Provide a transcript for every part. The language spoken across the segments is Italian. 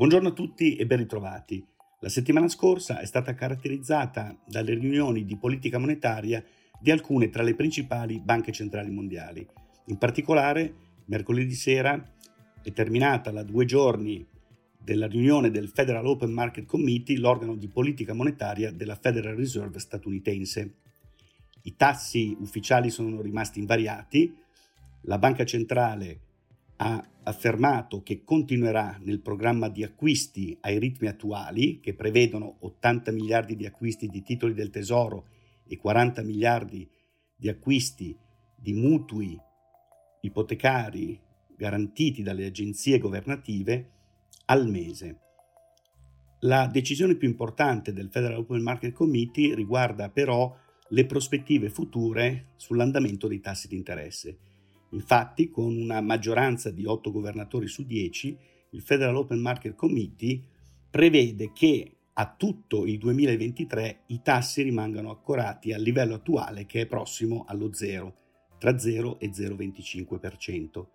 Buongiorno a tutti e ben ritrovati. La settimana scorsa è stata caratterizzata dalle riunioni di politica monetaria di alcune tra le principali banche centrali mondiali. In particolare, mercoledì sera è terminata la due giorni della riunione del Federal Open Market Committee, l'organo di politica monetaria della Federal Reserve statunitense. I tassi ufficiali sono rimasti invariati, la banca centrale ha affermato che continuerà nel programma di acquisti ai ritmi attuali, che prevedono 80 miliardi di acquisti di titoli del Tesoro e 40 miliardi di acquisti di mutui ipotecari garantiti dalle agenzie governative al mese. La decisione più importante del Federal Open Market Committee riguarda però le prospettive future sull'andamento dei tassi di interesse. Infatti, con una maggioranza di 8 governatori su 10, il Federal Open Market Committee prevede che a tutto il 2023 i tassi rimangano accorati al livello attuale che è prossimo allo zero, tra 0 e 0,25%.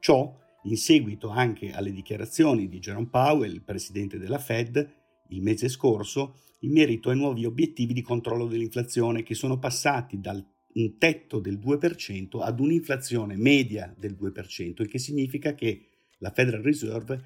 Ciò in seguito anche alle dichiarazioni di Jerome Powell, presidente della Fed, il mese scorso, in merito ai nuovi obiettivi di controllo dell'inflazione che sono passati dal un tetto del 2% ad un'inflazione media del 2%, il che significa che la Federal Reserve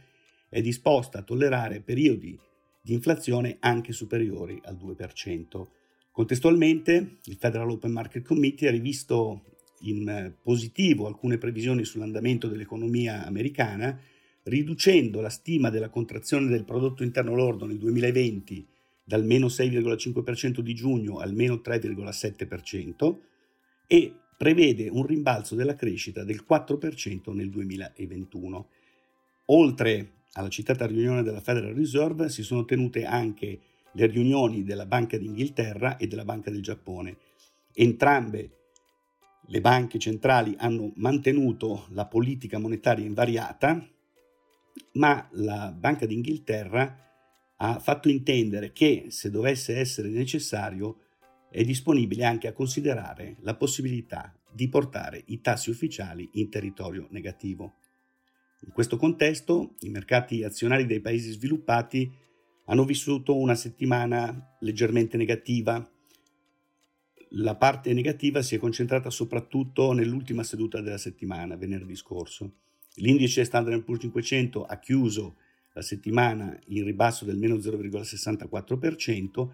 è disposta a tollerare periodi di inflazione anche superiori al 2%. Contestualmente, il Federal Open Market Committee ha rivisto in positivo alcune previsioni sull'andamento dell'economia americana, riducendo la stima della contrazione del prodotto interno lordo nel 2020 dal meno 6,5% di giugno al meno 3,7%, e prevede un rimbalzo della crescita del 4% nel 2021. Oltre alla citata riunione della Federal Reserve si sono tenute anche le riunioni della Banca d'Inghilterra e della Banca del Giappone. Entrambe le banche centrali hanno mantenuto la politica monetaria invariata, ma la Banca d'Inghilterra ha fatto intendere che se dovesse essere necessario è disponibile anche a considerare la possibilità di portare i tassi ufficiali in territorio negativo. In questo contesto, i mercati azionari dei paesi sviluppati hanno vissuto una settimana leggermente negativa. La parte negativa si è concentrata soprattutto nell'ultima seduta della settimana, venerdì scorso. L'indice Standard Poor's 500 ha chiuso la settimana in ribasso del meno 0,64%,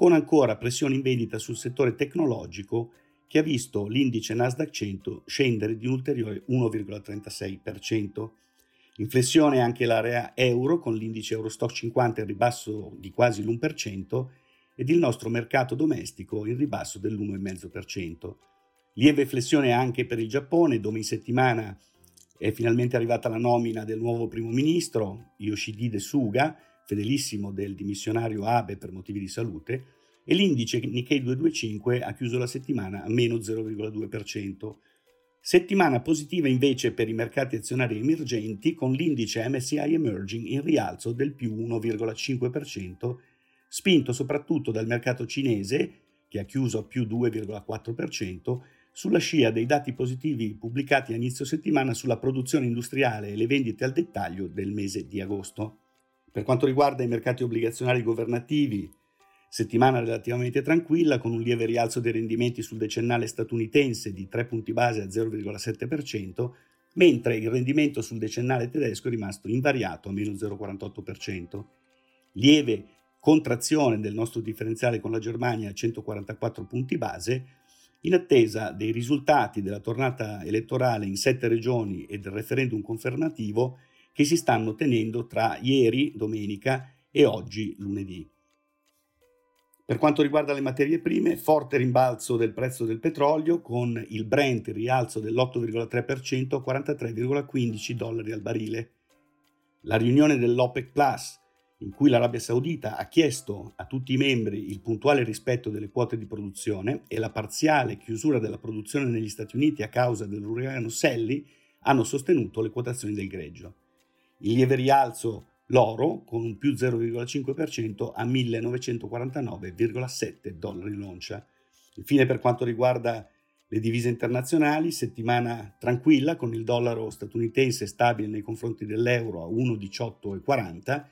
con ancora pressione in vendita sul settore tecnologico che ha visto l'indice Nasdaq 100 scendere di un ulteriore 1,36%. In flessione anche l'area euro con l'indice Eurostock 50 in ribasso di quasi l'1% ed il nostro mercato domestico in ribasso dell'1,5%. Lieve flessione anche per il Giappone dove in settimana è finalmente arrivata la nomina del nuovo primo ministro Yoshihide Suga fedelissimo del dimissionario Abe per motivi di salute, e l'indice Nikkei 225 ha chiuso la settimana a meno 0,2%. Settimana positiva invece per i mercati azionari emergenti con l'indice MSCI Emerging in rialzo del più 1,5%, spinto soprattutto dal mercato cinese, che ha chiuso a più 2,4%, sulla scia dei dati positivi pubblicati a inizio settimana sulla produzione industriale e le vendite al dettaglio del mese di agosto. Per quanto riguarda i mercati obbligazionari governativi, settimana relativamente tranquilla con un lieve rialzo dei rendimenti sul decennale statunitense di 3 punti base a 0,7%, mentre il rendimento sul decennale tedesco è rimasto invariato a meno 0,48%. Lieve contrazione del nostro differenziale con la Germania a 144 punti base, in attesa dei risultati della tornata elettorale in sette regioni e del referendum confermativo che si stanno tenendo tra ieri, domenica, e oggi, lunedì. Per quanto riguarda le materie prime, forte rimbalzo del prezzo del petrolio con il Brent in rialzo dell'8,3% a 43,15 dollari al barile. La riunione dell'OPEC Plus, in cui l'Arabia Saudita ha chiesto a tutti i membri il puntuale rispetto delle quote di produzione e la parziale chiusura della produzione negli Stati Uniti a causa dell'uragano Sally, hanno sostenuto le quotazioni del greggio. Lieve rialzo l'oro con un più 0,5% a 1949,7 dollari l'oncia. Infine per quanto riguarda Le divise internazionali, settimana tranquilla con il dollaro statunitense stabile nei confronti dell'euro a 1,1840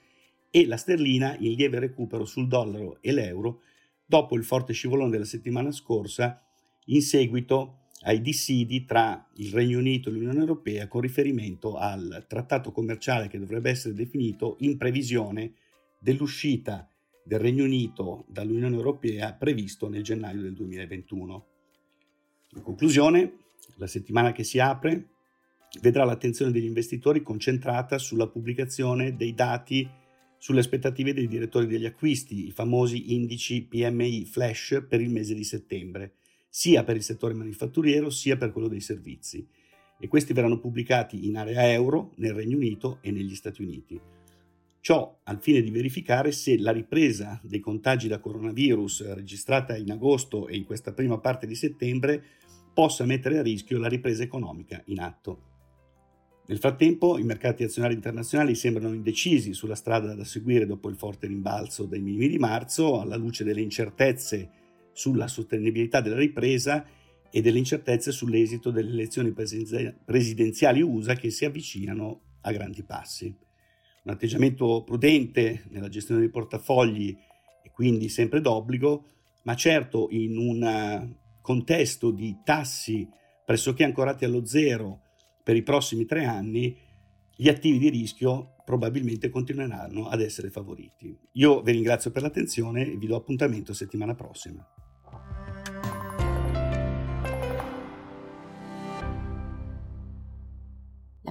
e la sterlina in lieve recupero sul dollaro e l'euro dopo il forte scivolone della settimana scorsa in seguito ai dissidi tra il Regno Unito e l'Unione Europea con riferimento al trattato commerciale che dovrebbe essere definito in previsione dell'uscita del Regno Unito dall'Unione Europea previsto nel gennaio del 2021. In conclusione, la settimana che si apre vedrà l'attenzione degli investitori concentrata sulla pubblicazione dei dati sulle aspettative dei direttori degli acquisti, i famosi indici PMI flash per il mese di settembre, sia per il settore manifatturiero sia per quello dei servizi. E questi verranno pubblicati in area euro, nel Regno Unito e negli Stati Uniti. Ciò al fine di verificare se la ripresa dei contagi da coronavirus registrata in agosto e in questa prima parte di settembre possa mettere a rischio la ripresa economica in atto. Nel frattempo i mercati azionari internazionali sembrano indecisi sulla strada da seguire dopo il forte rimbalzo dai minimi di marzo, alla luce delle incertezze sulla sostenibilità della ripresa e delle incertezze sull'esito delle elezioni presidenziali USA che si avvicinano a grandi passi un atteggiamento prudente nella gestione dei portafogli e quindi sempre d'obbligo, ma certo in un contesto di tassi pressoché ancorati allo zero per i prossimi tre anni, gli attivi di rischio probabilmente continueranno ad essere favoriti. Io vi ringrazio per l'attenzione e vi do appuntamento settimana prossima.